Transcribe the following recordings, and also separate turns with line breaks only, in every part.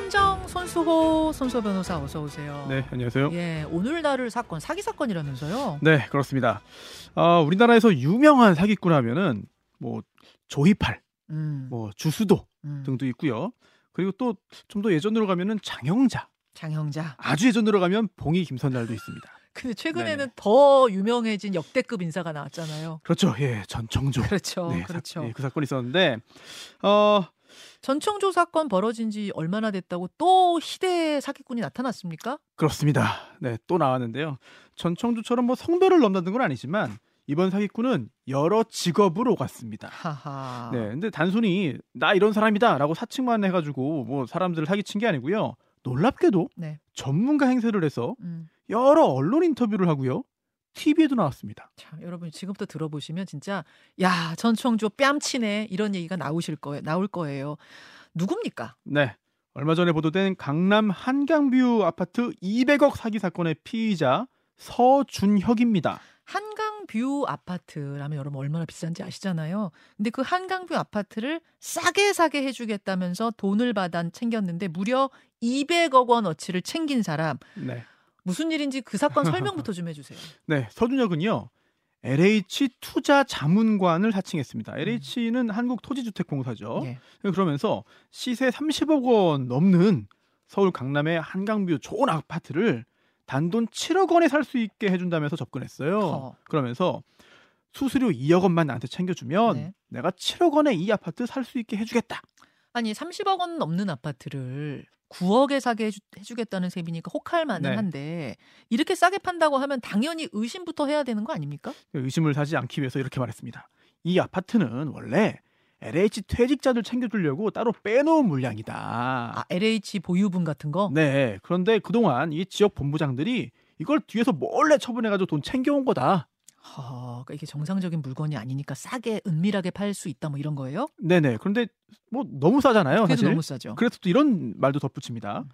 탐정 손수호 손수 변호사 어서 오세요.
네, 안녕하세요.
예, 오늘 다룰 사건 사기 사건이라면서요?
네, 그렇습니다. 어, 우리나라에서 유명한 사기꾼 하면은 뭐 조이팔,
음,
뭐 주수도
음.
등도 있고요. 그리고 또 좀 더 예전으로 가면은 장영자,
장형자.
아주 예전으로 가면 봉이 김선달도 있습니다.
근데 최근에는
네네.
더 유명해진 역대급 인사가 나왔잖아요.
그렇죠. 예, 전청조.
그렇죠,
네,
그렇죠.
사, 예, 그 사건이 있었는데 어,
전청조 사 건 벌어진 지 얼마나 됐다고 또 희대 사기꾼이 나타났습니까?
그렇습니다. 네, 또 나왔는데요. 전청조처럼 뭐 성별을 넘나든 건 아니지만 이번 사기꾼은 여러 직업을 오갔습니다.
하하.
네, 근데 단순히 나 이런 사람이다라고 사칭만 해가지고 뭐 사람들을 사기친 게 아니고요. 놀랍게도
네.
전문가 행세를 해서
음.
여러 언론 인터뷰를 하고요. TV에도 나왔습니다.
참 여러분 지금부터 들어보시면 진짜 야 전청조 뺨치네 이런 얘기가 나오실 거예요. 나올 거예요. 누굽니까?
네, 얼마 전에 보도된 강남 한강뷰 아파트 200억 사기 사건의 피의자 서준혁입니다.
한강뷰 아파트라면 여러분 얼마나 비싼지 아시잖아요. 근데 그 한강뷰 아파트를 싸게 사게 해주겠다면서 돈을 받아 챙겼는데 무려 200억 원어치를 챙긴 사람
네,
무슨 일인지 그 사건 설명부터 좀 해주세요.
네, 서준혁은요. LH 투자 자문관을 사칭했습니다. LH는 한국토지주택공사죠.
예.
그러면서 시세 30억 원 넘는 서울 강남의 한강뷰 좋은 아파트를 단돈 7억 원에 살 수 있게 해준다면서 접근했어요.
허.
그러면서 수수료 2억 원만 나한테 챙겨주면
네.
내가 7억 원에 이 아파트 살 수 있게 해주겠다.
아니 30억 원 넘는 아파트를 9억에 사게 해주, 해주 겠다는 셈이니까 혹할 만은
네.
한데 이렇게 싸게 판다고 하면 당연히 의심부터 해야 되는 거 아닙니까?
의심을 사지 않기 위해서 이렇게 말했습니다. 이 아파트는 원래 LH 퇴직자들 챙겨주려고 따로 빼놓은 물량이다.
아 LH 보유분 같은 거?
네. 그런데 그동안 이 지역 본부장들이 이걸 뒤에서 몰래 처분해가지고 돈 챙겨온 거다.
허, 그러니까 이게 정상적인 물건이 아니니까 싸게 은밀하게 팔 수 있다 뭐 이런 거예요?
네네. 그런데 뭐 너무 싸잖아요. 사실.
너무 싸죠.
그래서 또 이런 말도 덧붙입니다.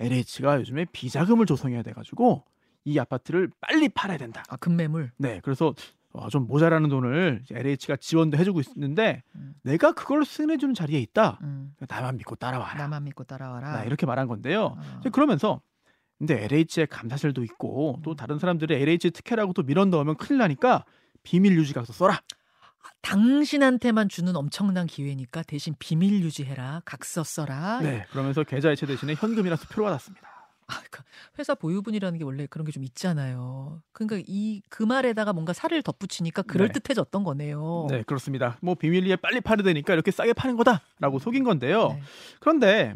LH가 요즘에 비자금을 조성해야 돼가지고 이 아파트를 빨리 팔아야 된다.
아 금매물.
네. 그래서 어, 좀 모자라는 돈을 LH가 지원도 해주고 있는데
음.
내가 그걸 쓰내주는 자리에 있다.
음,
나만 믿고 따라와라.
나만 믿고 따라와라.
나 이렇게 말한 건데요.
아.
이제 그러면서 근데 LH의 감사실도 있고 또 다른 사람들의 LH 특혜라고 또 밀어 넣으면 큰일 나니까 비밀 유지 각서 써라.
당신한테만 주는 엄청난 기회니까 대신 비밀 유지해라. 각서 써라.
네. 그러면서 계좌이체 대신에 현금이랑 수표를 받았습니다.
아, 그 회사 보유분이라는 게 원래 그런 게 좀 있잖아요. 그러니까 이 그 말에다가 뭔가 살을 덧붙이니까 그럴 듯해졌던 거네요.
네, 그렇습니다. 뭐 비밀리에 빨리 팔아야 되니까 이렇게 싸게 파는 거다라고 속인 건데요.
네.
그런데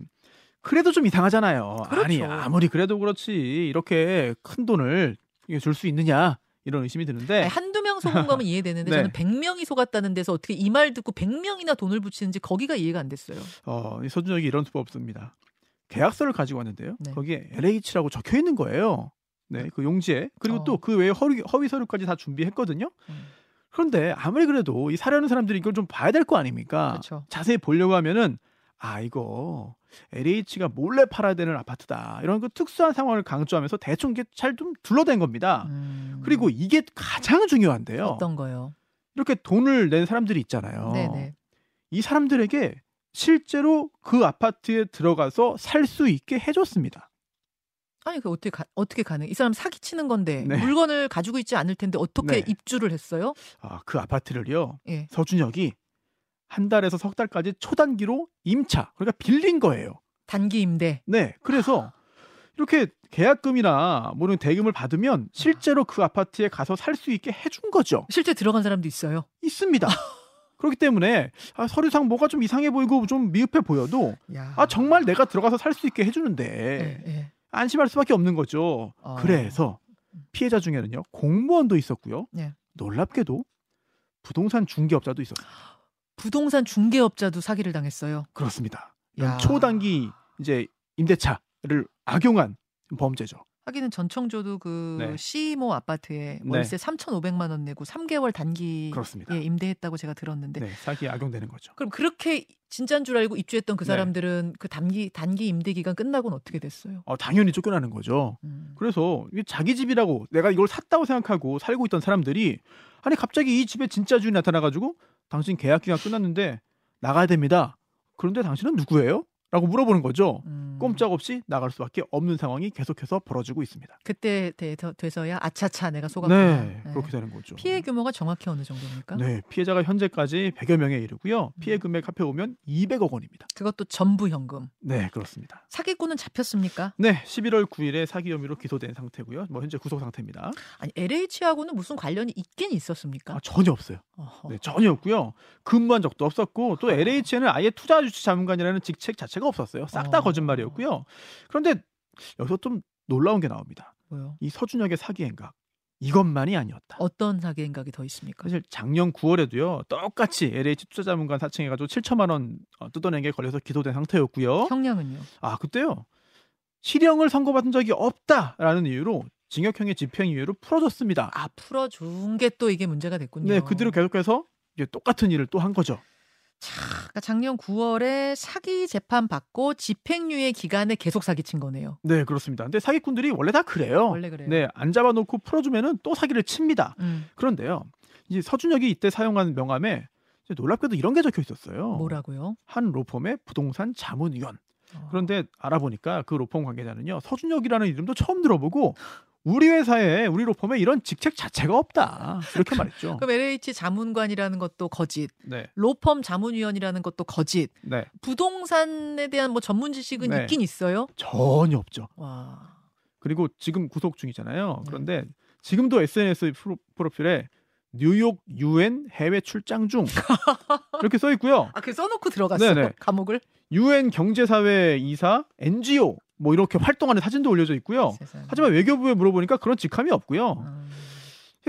그래도 좀 이상하잖아요.
그렇죠.
아니 아무리 그래도 그렇지 이렇게 큰 돈을 줄 수 있느냐 이런 의심이 드는데
아니, 한두 명 속은 거면 이해되는데
네.
저는 100명이 속았다는 데서 어떻게 이 말 듣고 100명이나 돈을 붙이는지 거기가 이해가 안 됐어요.
어, 이 서준혁이 이런 수법 없습니다. 계약서를 가지고 왔는데요.
네.
거기에 LH라고 적혀 있는 거예요. 네, 그 용지에 그리고
어.
또그 외에 허위, 허위 서류까지 다 준비했거든요.
음.
그런데 아무리 그래도 이 사려는 사람들이 이걸 좀 봐야 될 거 아닙니까?
그렇죠.
자세히 보려고 하면은 아 이거 LH가 몰래 팔아야 되는 아파트다 이런 그 특수한 상황을 강조하면서 대충 이게 잘 좀 둘러댄 겁니다.
음.
그리고 이게 가장 중요한데요.
어떤 거요?
이렇게 돈을 낸 사람들이 있잖아요.
네네.
이 사람들에게 실제로 그 아파트에 들어가서 살 수 있게 해줬습니다.
아니 그 어떻게 가, 어떻게 가능? 이 사람 사기 치는 건데
네.
물건을 가지고 있지 않을 텐데 어떻게
네.
입주를 했어요?
아, 그 아파트를요.
예.
서준혁이 한 달에서 석 달까지 초단기로 임차, 그러니까 빌린 거예요.
단기 임대.
네, 그래서 이렇게 계약금이나 뭐는 대금을 받으면 실제로 그 아파트에 가서 살 수 있게 해준 거죠.
실제 들어간 사람도 있어요.
있습니다. 그렇기 때문에 아, 서류상 뭐가 좀 이상해 보이고 좀 미흡해 보여도
야.
아 정말 내가 들어가서 살 수 있게 해주는데
예, 예.
안심할 수밖에 없는 거죠.
어.
그래서 피해자 중에는요 공무원도 있었고요.
네.
놀랍게도 부동산 중개업자도 있었어요.
부동산 중개업자도 사기를 당했어요.
그렇습니다.
야.
초단기 이제 임대차를 악용한 범죄죠.
하기는 전청조도 그
네.
시모 아파트에 월세 3,500만 원 내고 3개월 단기에
그렇습니다.
임대했다고 제가 들었는데
네, 사기에 악용되는 거죠.
그럼 그렇게 진짜인 줄 알고 입주했던 그
네.
사람들은 그 단기 단기 임대 기간 끝나고는 어떻게 됐어요?
어, 당연히 쫓겨나는 거죠.
음.
그래서 자기 집이라고 내가 이걸 샀다고 생각하고 살고 있던 사람들이 아니 갑자기 이 집에 진짜 주인이 나타나 가지고 당신 계약 기간 끝났는데 나가야 됩니다. 그런데 당신은 누구예요? 라고 물어보는 거죠.
음. 음.
꼼짝없이 나갈 수밖에 없는 상황이 계속해서 벌어지고 있습니다.
그때 돼- 돼서야 아차차 내가 속았구나.
네, 그렇게 되는 거죠.
피해 규모가 정확히 어느 정도입니까?
네, 피해자가 현재까지 100여 명에 이르고요. 피해
음.
금액 합해보면 200억 원입니다.
그것도 전부 현금.
네, 그렇습니다.
사기꾼은 잡혔습니까?
네, 11월 9일에 사기 혐의로 기소된 상태고요. 뭐 현재 구속 상태입니다.
아니 LH하고는 무슨 관련이 있긴 있었습니까?
아, 전혀 없어요.
어허.
네, 전혀 없고요. 근무한 적도 없었고 또 LH에는 아예 투자 주식 자문관이라는 직책 자체가 없었어요. 싹다
어.
거짓말이었고요. 그런데 여기서 좀 놀라운 게 나옵니다.
뭐요?
이 서준혁의 사기 행각 이것만이 아니었다.
어떤 사기 행각이 더 있습니까?
사실 작년 9월에도요. 똑같이 LH 투자자문관 사칭해 가지고 7천만 원 어, 뜯어낸 게 걸려서 기소된 상태였고요.
형량은요?
아 그때요. 실형을 선고받은 적이 없다라는 이유로 징역형의 집행유예로 풀어줬습니다.
아 풀어준 게 또 이게 문제가 됐군요.
네, 그대로 계속해서 이제 똑같은 일을 또 한 거죠.
자, 그러니까 작년 9월에 사기 재판 받고 집행유예 기간에 계속 사기친 거네요.
네, 그렇습니다. 근데 사기꾼들이 원래 다 그래요.
원래 그래요.
네, 안 잡아놓고 풀어주면은 또 사기를 칩니다.
음,
그런데요, 이제 서준혁이 이때 사용한 명함에 이제 놀랍게도 이런 게 적혀 있었어요.
뭐라고요?
한 로펌의 부동산 자문위원.
어.
그런데 알아보니까 그 로펌 관계자는요, 서준혁이라는 이름도 처음 들어보고 우리 회사에 우리 로펌에 이런 직책 자체가 없다. 이렇게 말했죠.
그럼 LH 자문관이라는 것도 거짓,
네,
로펌 자문위원이라는 것도 거짓,
네,
부동산에 대한 뭐 전문 지식은
네.
있긴 있어요.
전혀 없죠.
와,
그리고 지금 구속 중이잖아요.
네.
그런데 지금도 SNS 프로, 프로필에 뉴욕 유엔 해외 출장 중 이렇게 써 있고요.
아, 그 써놓고 들어갔어
네네.
감옥을.
유엔 경제사회 이사 NGO 뭐 이렇게 활동하는 사진도 올려져 있고요.
세상에.
하지만 외교부에 물어보니까 그런 직함이 없고요.
음,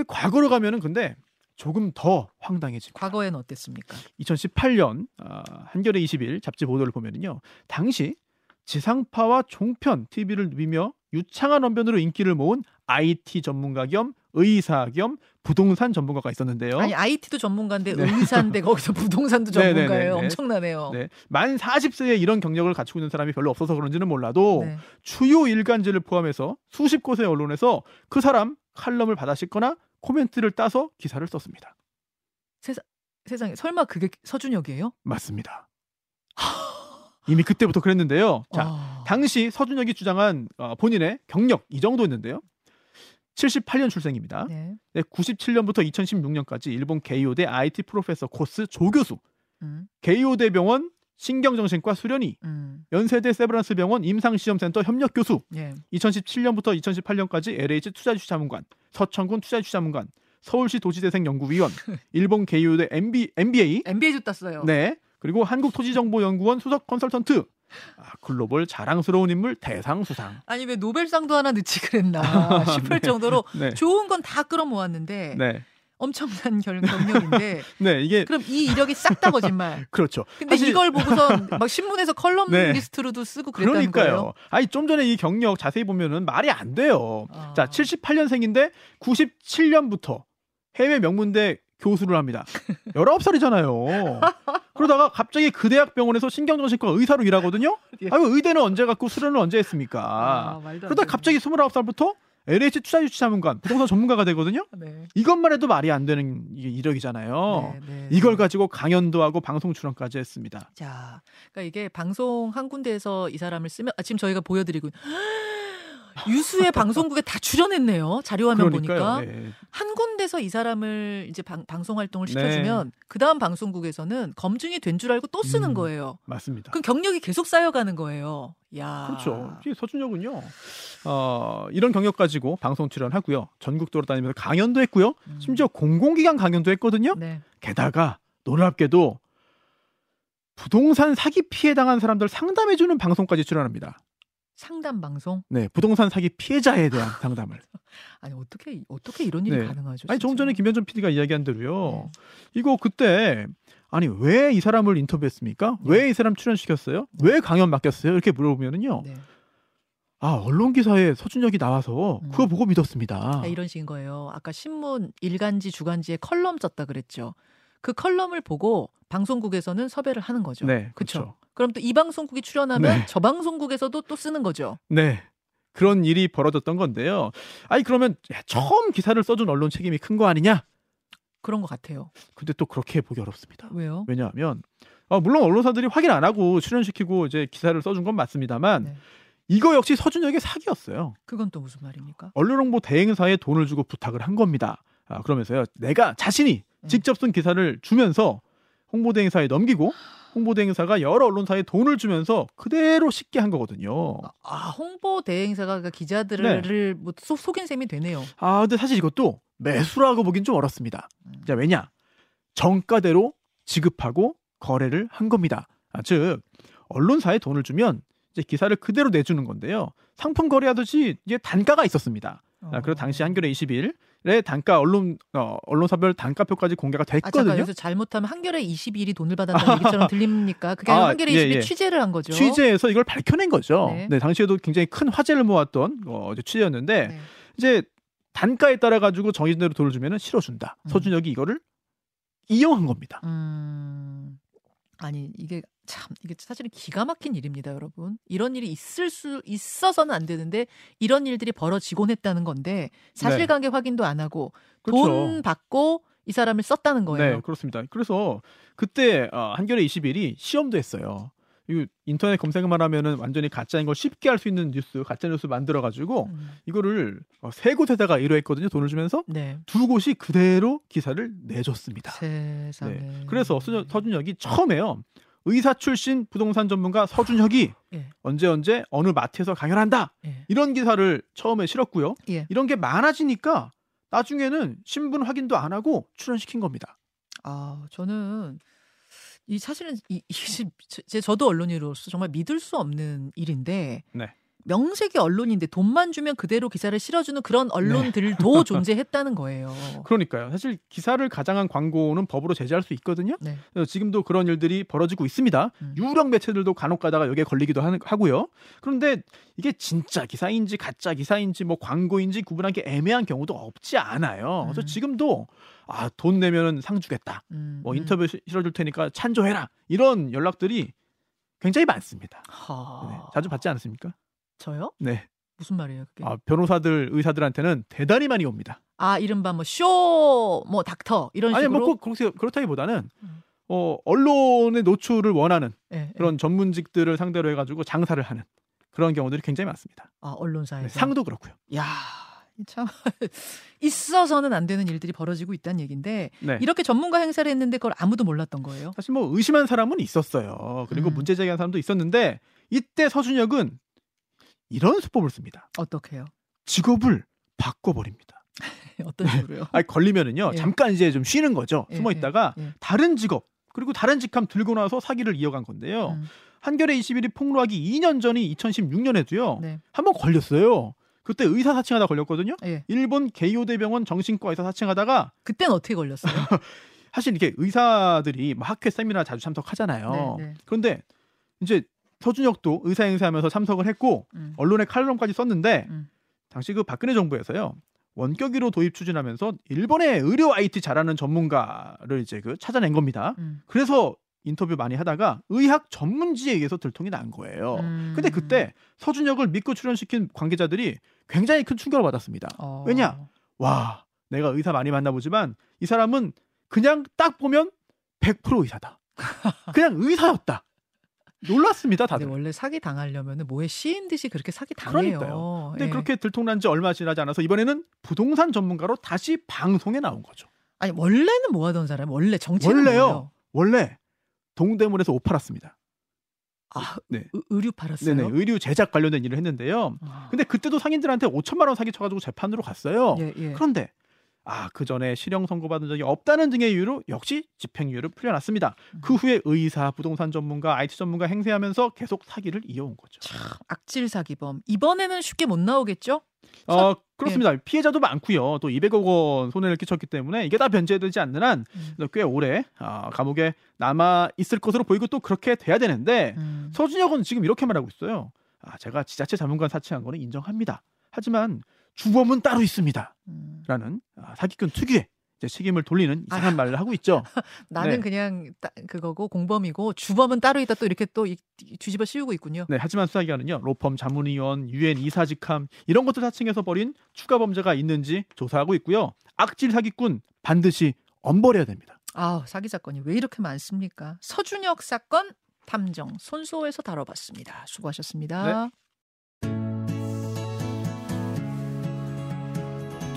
과거로 가면은 근데 조금 더 황당해집니다.
과거에는 어땠습니까?
2018년 아, 한겨레 20일 잡지 보도를 보면은요. 당시 지상파와 종편 TV를 누비며 유창한 언변으로 인기를 모은 IT 전문가 겸 의사 겸 부동산 전문가가 있었는데요.
아니 IT도 전문가인데
네.
의사인데 거기서 부동산도
네, 네,
전문가예요.
네, 네.
엄청나네요.
네, 만 40세에 이런 경력을 갖추고 있는 사람이 별로 없어서 그런지는 몰라도
네.
주요 일간지를 포함해서 수십 곳의 언론에서 그 사람 칼럼을 받아 싣거나 코멘트를 따서 기사를 썼습니다.
세상에 설마 그게 서준혁이에요?
맞습니다. 이미 그때부터 그랬는데요. 자,
아.
당시 서준혁이 주장한 어, 본인의 경력 이 정도였는데요. 78년 출생입니다.
네.
네, 97년부터 2016년까지 일본 게이오대 IT 프로페서 코스 조교수,
음,
게이오대 병원 신경정신과 수련의,
음,
연세대 세브란스 병원 임상시험센터 협력 교수,
예.
2017년부터 2018년까지 LH 투자주자문관, 서천군 투자주자문관, 서울시 도시재생 연구위원, 일본 게이오대 MB, MBA,
MBA도 땄어요.
네, 그리고 한국토지정보연구원 수석 컨설턴트, 아, 글로벌 자랑스러운 인물 대상 수상.
아니 왜 노벨상도 하나 넣지 그랬나 싶을
네.
정도로
네,
좋은 건 다 끌어모았는데
네,
엄청난 결- 경력인데
네, 이게
그럼 이 이력이 싹 다 거짓말.
그렇죠.
근데
사실-
이걸 보고선 막 신문에서
네.
컬럼리스트로도 쓰고 그랬다는
그러니까요.
거예요.
아니 좀 전에 이 경력 자세히 보면은 말이 안 돼요.
아.
자, 78년생인데 97년부터 해외 명문대 교수를 합니다. 19살이잖아요. 그러다가 갑자기 그 대학 병원에서 신경정신과 의사로 일하거든요.
예.
아유, 의대는 언제 갔고 수련은 언제 했습니까?
아,
그러다. 갑자기 29살부터 LH 투자유치 자문관, 부동산 전문가가 되거든요.
네.
이것만 해도 말이 안 되는 이력이잖아요.
네, 네,
이걸
네.
가지고 강연도 하고 방송 출연까지 했습니다.
자, 그러니까 이게 방송 한 군데에서 이 사람을 쓰면 아, 지금 저희가 보여드리고 유수의 방송국에 다 출연했네요. 자료화면 보니까.
네.
한 군데서 이 사람을 이제 방, 송 활동을
네.
시켜주면 그 다음 방송국에서는 검증이 된 줄 알고 또 쓰는
음.
거예요.
맞습니다.
그럼 경력이 계속 쌓여가는 거예요. 야,
그렇죠. 이 서준혁은요, 어, 이런 경력 가지고 방송 출연하고요. 전국 돌아다니면서 강연도 했고요.
음.
심지어 공공기관 강연도 했거든요.
네.
게다가 놀랍게도 부동산 사기 피해 당한 사람들 상담해주는 방송까지 출연합니다.
상담 방송.
네, 부동산 사기 피해자에 대한 상담을.
아니 어떻게 어떻게 이런 일이
네.
가능하죠?
아니 조금? 전에 김현준 PD가 이야기한 대로요.
네.
이거 그때 아니 왜 이 사람을 인터뷰했습니까?
네.
왜이 사람 출연시켰어요? 왜 강연 맡겼어요? 이렇게 물어보면은요.
네.
아 언론 기사에 서준혁이 나와서
음.
그거 보고 믿었습니다.
아, 이런 식인 거예요. 아까 신문 일간지 주간지에 컬럼 썼다 그랬죠. 그 컬럼을 보고 방송국에서는 섭외를 하는 거죠.
네,
그렇죠. 그럼 또 이 방송국이 출연하면
네.
저 방송국에서도 또 쓰는 거죠.
네. 그런 일이 벌어졌던 건데요. 아니 그러면 야, 처음 기사를 써준 언론 책임이 큰 거 아니냐?
그런 것 같아요.
근데 또 그렇게 보기 어렵습니다.
왜요?
왜냐하면 어, 물론 언론사들이 확인 안 하고 출연시키고 이제 기사를 써준 건 맞습니다만
네.
이거 역시 서준혁의 사기였어요.
그건 또 무슨 말입니까?
언론 홍보 대행사에 돈을 주고 부탁을 한 겁니다. 아, 그러면서요. 내가 자신이
네.
직접 쓴 기사를 주면서 홍보 대 행사에 넘기고 홍보 대행사가 여러 언론사에 돈을 주면서 그대로 쉽게 한 거거든요.
아 홍보 대행사가 그러니까 기자들을 뭐 속, 속인 셈이 되네요.
아, 근데 사실 이것도 매수라고 보긴 좀 어렵습니다.
음.
자, 왜냐? 정가대로 지급하고 거래를 한 겁니다. 아, 즉 언론사에 돈을 주면 이제 기사를 그대로 내주는 건데요. 상품 거래하듯이 이제 단가가 있었습니다. 아, 그리고 당시 한겨레 21 의 단가 언론 어, 언론사별 단가표까지 공개가
아
됐거든요.
여기서 잘못하면 한겨레 21이 돈을 받았다는 얘기처럼 들립니까? 그게
아,
한겨레
예,
21이
예.
취재를 한 거죠.
취재에서 이걸 밝혀낸 거죠.
네.
네. 당시에도 굉장히 큰 화제를 모았던 어, 취재였는데
네.
이제 단가에 따라 가지고 정해진 대로 돈을 주면은 실어준다.
음.
서준혁이 이거를 이용한 겁니다.
음. 아니 이게 참 이게 사실은 기가 막힌 일입니다, 여러분. 이런 일이 있을 수 있어서는 안 되는데 이런 일들이 벌어지곤 했다는 건데 사실관계 확인도 안 하고
네. 그렇죠.
돈 받고 이 사람을 썼다는 거예요.
네, 그렇습니다. 그래서 그때 어, 한겨레 21이 시험도 했어요. 이 인터넷 검색만 하면은 완전히 가짜인 걸 쉽게 알수 있는 뉴스, 가짜 뉴스 만들어 가지고
음.
이거를 어, 세 곳에다가 의뢰했거든요. 돈을 주면서
네.
두 곳이 그대로 기사를 내줬습니다.
세상에.
네. 그래서 서준- 서준혁이 처음에요. 의사 출신 부동산 전문가 서준혁이
예.
언제 언제 어느 마트에서 강연한다
예.
이런 기사를 처음에 실었고요.
예.
이런 게 많아지니까 나중에는 신분 확인도 안 하고 출연시킨 겁니다.
아, 저는 이 사실은 이, 이게 제 저도 언론인으로서 정말 믿을 수 없는 일인데
네.
명색이 언론인데 돈만 주면 그대로 기사를 실어주는 그런
네.
언론들도 존재했다는 거예요.
그러니까요. 사실 기사를 가장한 광고는 법으로 제재할 수 있거든요.
네.
그래서 지금도 그런 일들이 벌어지고 있습니다.
음.
유령 매체들도 간혹 가다가 여기에 걸리기도 하고요. 그런데 이게 진짜 기사인지 가짜 기사인지 뭐 광고인지 구분하기 애매한 경우도 없지 않아요. 그래서
음.
지금도 아, 돈 내면은 상 주겠다.
음,
뭐
음.
인터뷰 시- 실어줄 테니까 찬조해라. 이런 연락들이 굉장히 많습니다.
하...
네, 자주 받지 않습니까?
저요?
네.
무슨 말이에요, 그게? 아,
아, 변호사들, 의사들한테는 대단히 많이 옵니다.
이른바 뭐 쇼, 뭐 닥터 이런
아니
식으로.
뭐꼭 그렇게 그렇다기보다는
음.
어, 언론의 노출을 원하는
예, 예.
그런 전문직들을 상대로 해 가지고 장사를 하는 그런 경우들이 굉장히 많습니다.
아, 언론사에서.
네, 상도 그렇고요.
야, 참 있어서는 안 되는 일들이 벌어지고 있다는 얘기인데
네.
이렇게 전문가 행사를 했는데 그걸 아무도 몰랐던 거예요.
사실 뭐 의심한 사람은 있었어요. 그리고
음.
문제 제기한 사람도 있었는데 이때 서준혁은 이런 수법을 씁니다.
어떻게요?
직업을 바꿔버립니다.
어떤 식으로요?
아니 걸리면은요
예.
잠깐 이제 좀 쉬는 거죠.
예,
숨어 있다가
예, 예.
다른 직업 그리고 다른 직함 들고 나서 사기를 이어간 건데요.
음,
한겨레 21이 폭로하기 2년 전이 2016년에도요.
네.
한번 걸렸어요. 그때 의사 사칭하다 걸렸거든요.
예.
일본 게이오대병원 정신과 의사 사칭하다가
그땐 어떻게 걸렸어요?
사실 이렇게 의사들이 뭐 학회 세미나 자주 참석하잖아요.
네, 네.
그런데 이제 서준혁도 의사 행사하면서 참석을 했고
음,
언론에 칼럼까지 썼는데
음.
당시 그 박근혜 정부에서요 원격으로 도입 추진하면서 일본의 의료 IT 잘하는 전문가를 이제 그 찾아낸 겁니다.
음,
그래서 인터뷰 많이 하다가 의학 전문지에 의해서 들통이 난 거예요.
음.
근데 그때 서준혁을 믿고 출연시킨 관계자들이 굉장히 큰 충격을 받았습니다.
어.
왜냐? 와, 내가 의사 많이 만나보지만 이 사람은 그냥 딱 보면 100% 의사다. 그냥 의사였다. 놀랐습니다,
근데
다들.
원래 사기 당하려면 뭐에 씌인 듯이 그렇게 사기 당해요.
그러니까요. 근데
예.
그렇게 들통난 지 얼마 지나지 않아서 이번에는 부동산 전문가로 다시 방송에 나온 거죠.
아니 원래는 뭐 하던 사람? 원래 정치는
원래요.
뭐예요?
원래 동대문에서 옷 팔았습니다.
아,
네.
의- 의류 팔았어요.
네네, 의류 제작 관련된 일을 했는데요.
아.
근데 그때도 상인들한테 5천만 원 사기 쳐가지고 재판으로 갔어요.
예, 예.
그런데 아, 그 전에 실형 선고받은 적이 없다는 등의 이유로 역시 집행유예를 풀려났습니다.
음.
그 후에 의사, 부동산 전문가, IT 전문가 행세하면서 계속 사기를 이어온 거죠.
참 악질 사기범. 이번에는 쉽게 못 나오겠죠?
어, 그렇습니다. 피해자도 많고요. 또 200억 원 손해를 끼쳤기 때문에 이게 다 변제되지 않는 한
음.
꽤 오래 아, 감옥에 남아 있을 것으로 보이고 또 그렇게 돼야 되는데
음.
서준혁은 지금 이렇게 말하고 있어요. 아, 제가 지자체 자문관 사칭한 거는 인정합니다. 하지만 주범은 따로 있습니다.
음.
라는 아, 사기꾼 특유의 책임을 돌리는 이상한 말을 하고 있죠.
나는
네.
그냥 따- 그거고 공범이고 주범은 따로 있다 또 이렇게 또 이- 뒤집어 씌우고 있군요.
네, 하지만 수사기관은요 로펌 자문위원, 유엔 이사직함 이런 것들 사칭해서 벌인 추가 범죄가 있는지 조사하고 있고요. 악질 사기꾼 반드시 엄벌해야 됩니다.
아 사기 사건이 왜 이렇게 많습니까? 서준혁 사건 탐정 손소에서 다뤄봤습니다. 수고하셨습니다.